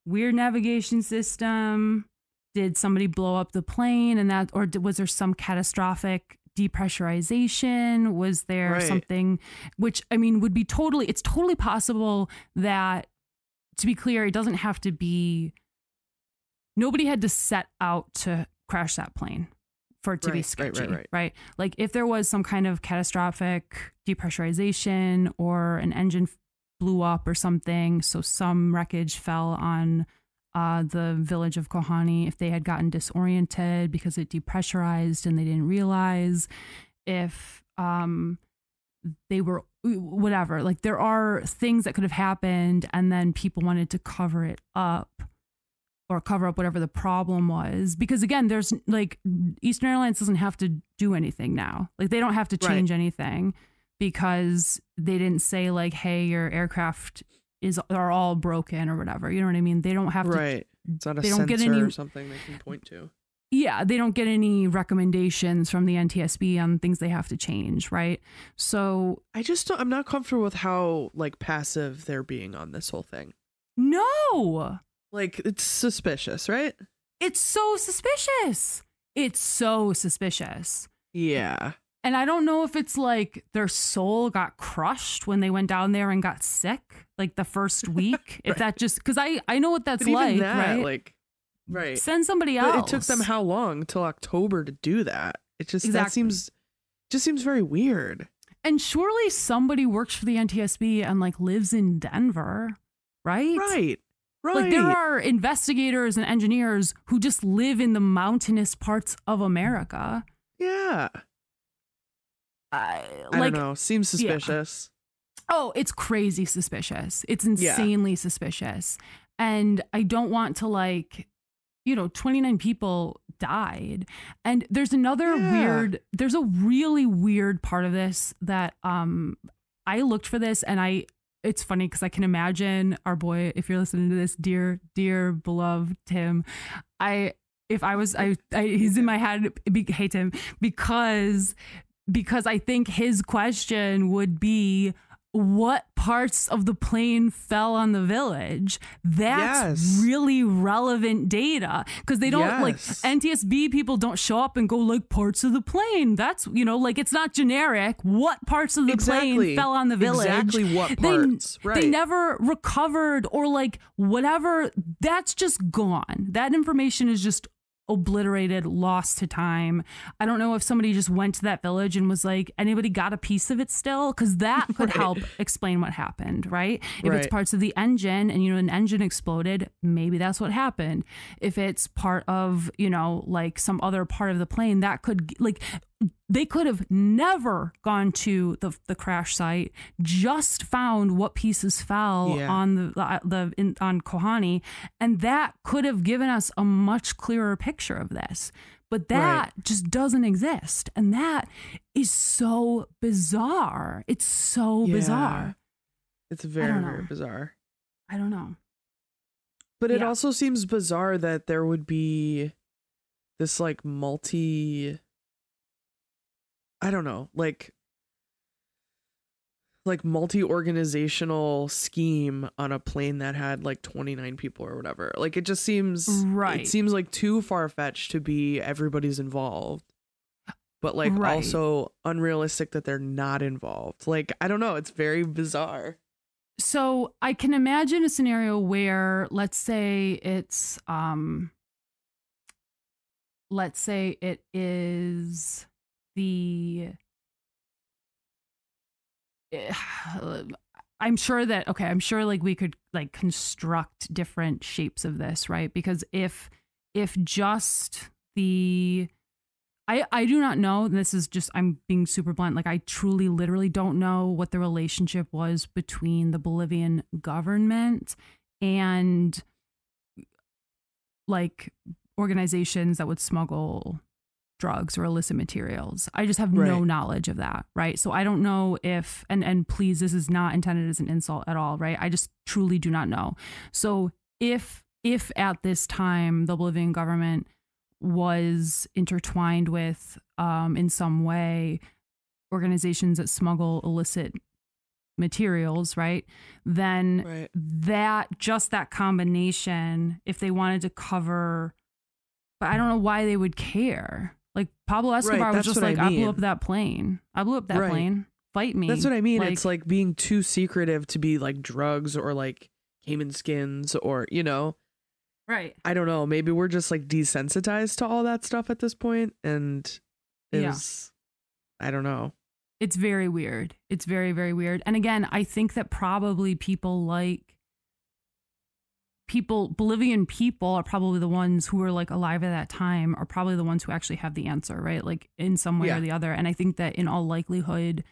weird navigation system. Did somebody blow up the plane, and that, or was there some catastrophic depressurization? Was there Right. something, which I mean, would be totally. It's totally possible that, to be clear, it doesn't have to be. Nobody had to set out to crash that plane for it to be Right, right, sketchy, right, right. right? Like if there was some kind of catastrophic depressurization or an engine blew up or something, so some wreckage fell on uh, the village of Kohani, if they had gotten disoriented because it depressurized and they didn't realize, if um, they were whatever, like there are things that could have happened and then people wanted to cover it up or cover up whatever the problem was because again there's like eastern airlines doesn't have to do anything now like they don't have to Right. change anything because they didn't say like hey your aircraft is are all broken or whatever you know what i mean they don't have to Right. It's not a they don't sensor get any- or something they can point to. yeah they don't get any recommendations from the ntsb on things they have to change right so I just don't, I'm not comfortable with how like passive they're being on this whole thing. no Like it's suspicious, right? it's so suspicious it's so suspicious Yeah. And I don't know if it's like their soul got crushed when they went down there and got sick, like the first week. If that just because I I know what that's But like, that, right? like right. Send somebody But else. it took them how long till October to do that? It just that seems just seems very weird. And surely somebody works for the NTSB and like lives in Denver, right? Right. Right. Like there are investigators and engineers who just live in the mountainous parts of America. yeah. Uh, I like don't know. Seems yeah. suspicious. Oh, it's crazy suspicious. It's Yeah. insanely suspicious. And I don't want to like, you know, 29 people died. And there's another Yeah. weird, there's a really weird part of this that um I looked for this and I it's funny because I can imagine our boy, if you're listening to this, dear, dear beloved Tim, I if I was I, I he's in my head be, hey Tim because because I think his question would be what parts of the plane fell on the village. That's Yes. really relevant data because they don't like ntsb people don't show up and go like parts of the plane. That's you know like it's not generic. What parts of the Exactly. plane fell on the village? Exactly what They- parts, they, right. never recovered or like whatever. That's just gone. That information is just obliterated lost to time. I don't know if somebody just went to that village and was like anybody got a piece of it still? Because that could Right. help explain what happened right? If it's parts of the engine and you know an engine exploded maybe that's what happened. If it's part of you know like some other part of the plane that could like they could have never gone to the the crash site just found what pieces fell Yeah. on the the, in, on Kohani and that could have given us a much clearer picture of this but that just doesn't exist and that is so bizarre it's so Yeah. bizarre It's very, very bizarre. i don't know But it Yeah. also seems bizarre that there would be this like multi I don't know, like like multi-organizational scheme on a plane that had like 29 people or whatever. Like it just seems Right. it seems like too far-fetched to be everybody's involved. But like Right. also unrealistic that they're not involved. Like I don't know, it's very bizarre. so i can imagine a scenario where let's say it's um let's say it is the eh, i'm sure that okay i'm sure like we could like construct different shapes of this right because if if just the I, I do not know. This is just, I'm being super blunt. Like, I truly, literally don't know what the relationship was between the Bolivian government and like organizations that would smuggle drugs or illicit materials. I just have no knowledge of that, right? So I don't know if and and please this is not intended as an insult at all, right? I just truly do not know. So if if at this time the Bolivian government was intertwined with um in some way organizations that smuggle illicit materials, right? Then Right. that just that combination if they wanted to cover but I don't know why they would care. Like Pablo Escobar was just what I like I, blew up that plane. I blew up that Right. plane. Fight me. That's what I mean. it's like being too secretive to be like drugs or like caiman skins or, you know, right. I don't know. Maybe we're just like desensitized to all that stuff at this point and Yeah. is I don't know. It's very weird. It's very, very weird. And again, I think that probably people like people, Bolivian people are probably the ones who were like alive at that time, are probably the ones who actually have the answer, right? Like in some way Yeah. or the other. And I think that in all likelihood,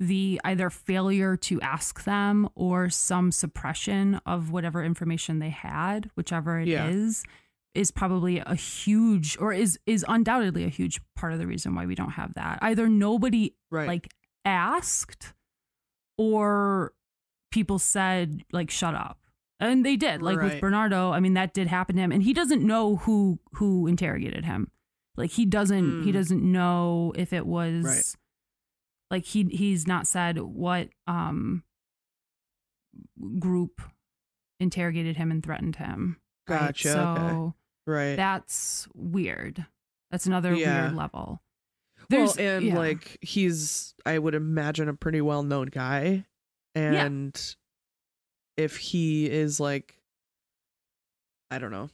the either failure to ask them or some suppression of whatever information they had, whichever it is, Yeah. is probably a huge or is is undoubtedly a huge part of the reason why we don't have that. Either nobody Right. like asked or people said like shut up. And they did. Like with Bernardo, I mean that did happen to him and he doesn't know who who interrogated him. Like he doesn't he Mm. doesn't know if it was Right. like he he's not said what um group interrogated him and threatened him. right? Gotcha, So okay. right. that's weird. That's another Yeah. weird level. well, There's- and yeah. like he's I would imagine a pretty well-known guy and if he is like I don't know.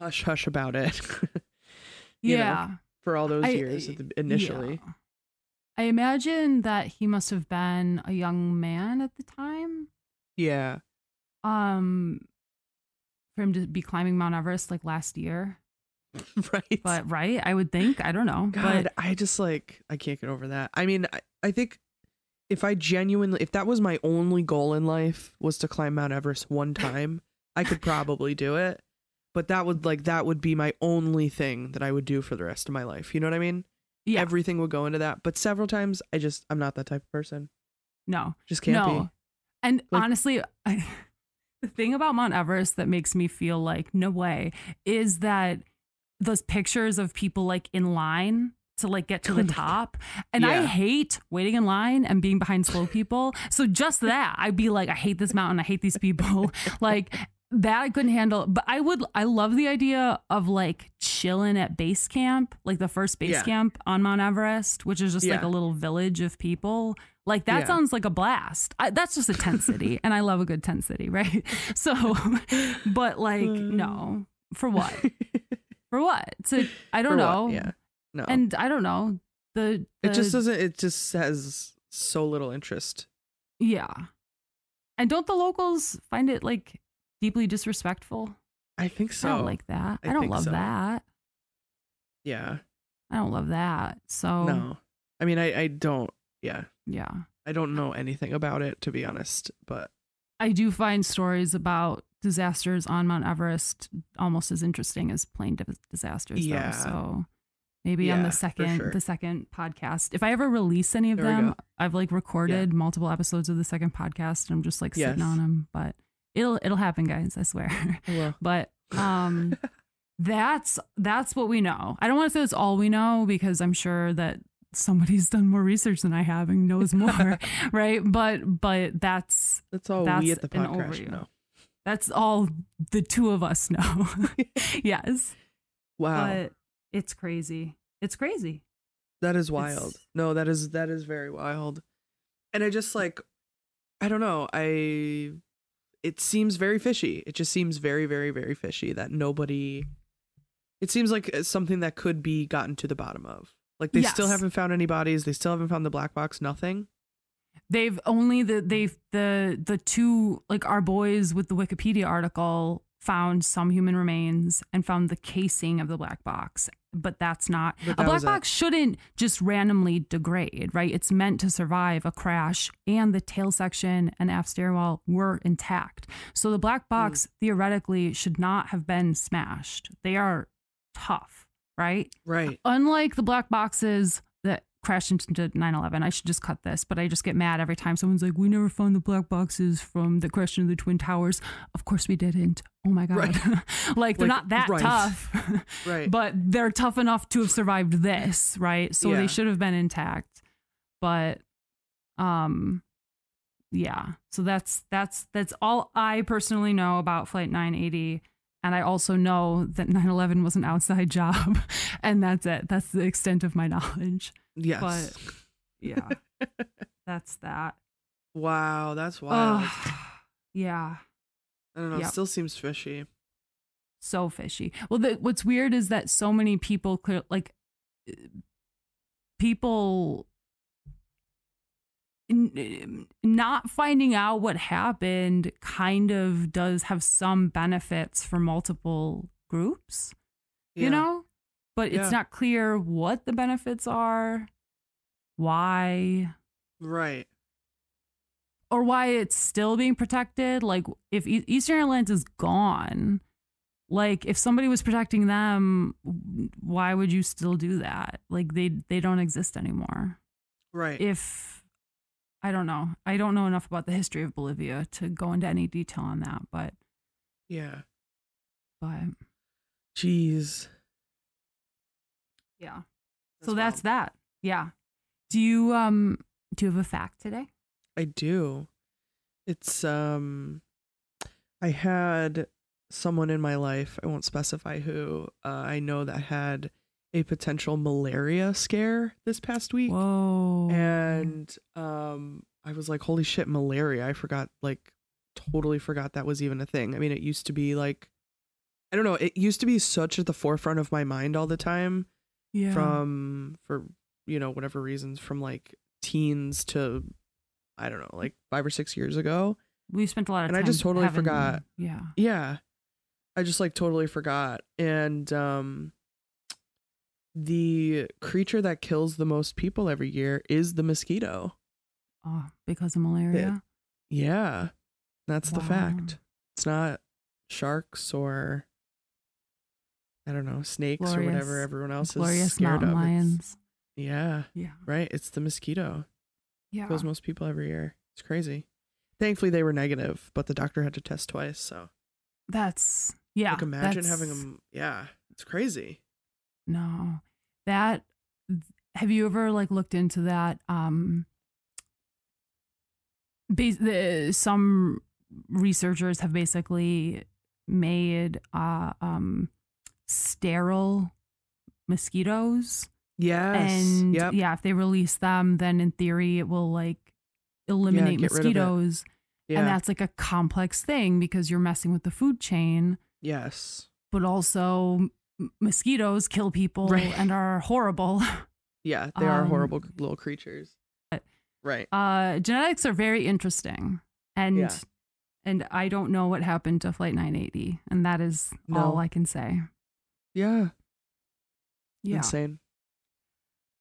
Hush hush about it. you know, yeah. for all those I- years at initially. yeah. I imagine that he must have been a young man at the time. Yeah. Um for him to be climbing Mount Everest like last year. right. But right, I would think. I don't know. God, But I just like I can't get over that. I mean, I, I think if I genuinely if that was my only goal in life was to climb Mount Everest one time, I could probably do it. But that would like that would be my only thing that I would do for the rest of my life. You know what I mean? Yeah. everything would go into that. But several times, I just I'm not that type of person. no. Just can't no. be. And Like- honestly, I, the thing about Mount Everest that makes me feel like no way is that those pictures of people like in line to like get to Oh the top. And I hate waiting in line and being behind slow people. So just that, I'd be like, I hate this mountain. I hate these people. like that I couldn't handle. But I would, I love the idea of like chilling at base camp, like the first base Yeah. camp on Mount Everest, which is just like a little village of people. Like that Yeah. sounds like a blast. I, that's just a tent city, and I love a good tent city, right? So, but like, no, for what? For what? To I don't For what? know. Yeah. No. And I don't know. The, it just doesn't. It just has so little interest. yeah. And don't the locals find it like deeply disrespectful? I think so. I don't like that. I, I don't love so. that. yeah. I don't love that. So No. I mean, I I don't. Yeah. yeah. I don't know anything about it to be honest. But I do find stories about disasters on Mount Everest almost as interesting as plane disasters. Yeah. Though. So maybe on the second sure. the second podcast, if I ever release any of There them. I've like recorded multiple episodes of the second podcast, and I'm just like sitting Yes. on them. But it'll it'll happen, guys. I swear. but um, that's that's what we know. I don't want to say it's all we know because I'm sure that somebody's done more research than I have and knows more, right? But but that's that's all That's we at the podcast know. that's all the two of us know. yes. Wow. But it's crazy. It's crazy. That is wild. It's- No, that is that is very wild. And I just like I don't know. I it seems very fishy. It just seems very very very fishy that nobody it seems like uh, something that could be gotten to the bottom of. Like they still haven't found any bodies. They still haven't found the black box. Nothing. They've only the they've the the two like our boys with the Wikipedia article found some human remains and found the casing of the black box. But that's not But a black it. box shouldn't just randomly degrade, right? It's meant to survive a crash and the tail section and aft stairwell were intact. So the Hmm. black box theoretically should not have been smashed. They are tough, right? Right. unlike the black boxes that crashed into 9-11 i should just cut this but i just get mad every time someone's like we never found the black boxes from the crash into the twin towers of course we didn't oh my god Right. like they're Like, not that right. tough Right. but they're tough enough to have survived this right so Yeah. they should have been intact but um yeah so that's that's that's all i personally know about flight 980 and i also know that 9-11 was an outside job and that's it that's the extent of my knowledge yes. but- yeah that's that wow, that's wild. Ugh. yeah I don't know. yep. Still seems fishy. so fishy. Well, the, what's weird is that so many people clear like people not finding out what happened kind of does have some benefits for multiple groups, Yeah. you know? But Yeah. it's not clear what the benefits are, why Right. or why it's still being protected. Like if Eastern Airlines is gone, like if somebody was protecting them, why would you still do that? Like they they don't exist anymore. Right. If I don't know, I don't know enough about the history of Bolivia to go into any detail on that, but yeah. but Jeez. Yeah. so That's that's wild. that. Yeah. Do you um do you have a fact today? I do. It's um I had someone in my life, I won't specify who, uh, I know that had a potential malaria scare this past week. Whoa. And um I was like, holy shit, malaria. I forgot like totally forgot that was even a thing. I mean, it used to be like I don't know, it used to be such at the forefront of my mind all the time yeah. from for you know whatever reasons from like teens to I don't know like five or six years ago. we spent a lot of time. and I just totally having- forgot. Yeah. Yeah, I just like totally forgot. And um, the creature that kills the most people every year is the mosquito. Oh, because of malaria. Yeah, that's the fact. It's not sharks or I don't know snakes or whatever everyone else is Glorious scared of. It's- lions. Yeah, Yeah. right. It's the mosquito. Yeah. Kills most people every year. It's crazy. Thankfully, they were negative, but the doctor had to test twice. So, That's yeah. like, imagine having them. Yeah, it's crazy. No. That have you ever like looked into that um bas- the, some researchers have basically made uh um sterile mosquitoes Yes. and yep. yeah if they release them then in theory it will like eliminate get rid of it. mosquitoes Yeah. and that's like a complex thing because you're messing with the food chain yes. but also mosquitoes kill people Right. and are horrible Yeah, they are Um, horrible little creatures. but- Right. uh genetics are very interesting and Yeah. and i don't know what happened to flight 980 and that is all i can say Yeah. yeah Insane.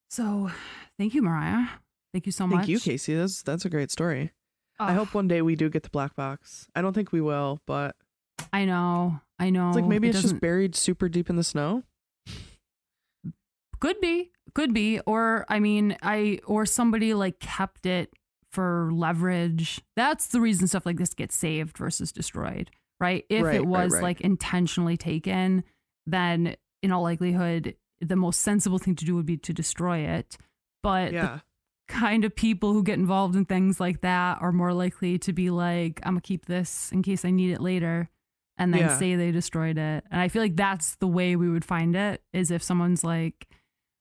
so thank you mariah thank you so Thank much Thank you, Casey. That's that's a great story. I hope one day we do get the black box. I don't think we will, but i know i know it's like maybe It it's just doesn't- buried super deep in the snow. could be could be or i mean i or somebody like kept it for leverage that's the reason stuff like this gets saved versus destroyed right if Right, it right, was right. like intentionally taken then in all likelihood the most sensible thing to do would be to destroy it but Yeah. the kind of people who get involved in things like that are more likely to be like i'm gonna keep this in case i need it later and then Yeah. say they destroyed it and i feel like that's the way we would find it is if someone's like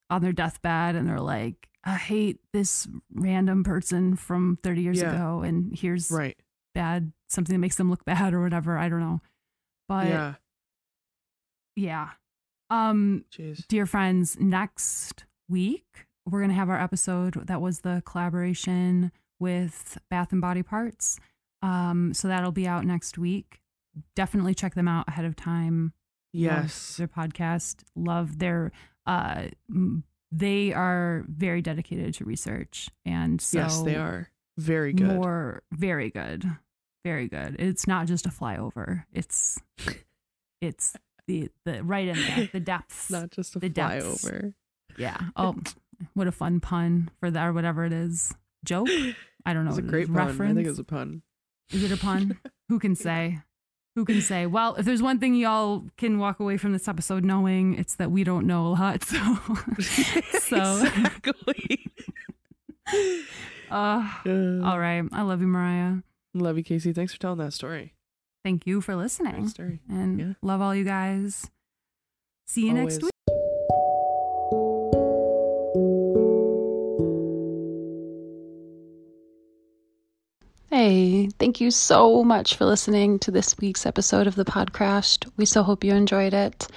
on their deathbed and they're like i hate this random person from 30 years Yeah. ago and here's Right. bad something that makes them look bad or whatever i don't know but yeah, um Jeez. dear friends, next week we're going to have our episode that was the collaboration with Bath and Body Parts. Um, so that'll be out next week. Definitely check them out ahead of time. Love Yes. their podcast. Love their. Uh, they are very dedicated to research, and so yes, they are. Very good. more very good, very good. It's not just a flyover. It's it's the the right in there, the depths. Not just a the depths. flyover. Yeah. Oh, what a fun pun for that or whatever it is. Joke? I don't know. It's a it great is. pun. Reference? I think it was a pun. Is it a pun? Who can say? Who can say? Well, if there's one thing y'all can walk away from this episode knowing, it's that we don't know a lot. So, so exactly. uh, Uh, all right. I love you, Mariah. Love you, Casey. Thanks for telling that story. Thank you for Great listening. story. And Yeah. love all you guys. See you next week. Hey, thank you so much for listening to this week's episode of the Podcrashed. We so hope you enjoyed it.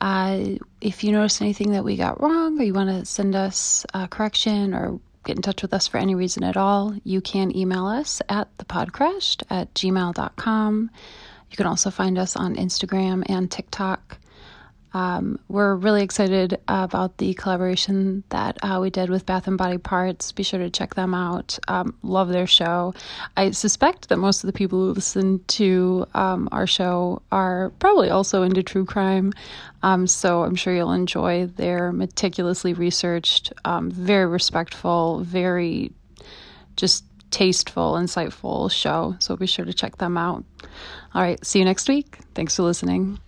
Uh, if you notice anything that we got wrong or you want to send us a correction or get in touch with us for any reason at all, you can email us at thepodcrashed at gmail.com. You can also find us on Instagram and TikTok. Um, we're really excited about the collaboration that uh, we did with Bath and Body Parts. Be sure to check them out. Um, love their show. I suspect that most of the people who listen to um, our show are probably also into true crime. Um, so I'm sure you'll enjoy their meticulously researched, um, very respectful, very just tasteful, insightful show. So be sure to check them out. All right, see you next week. Thanks for listening.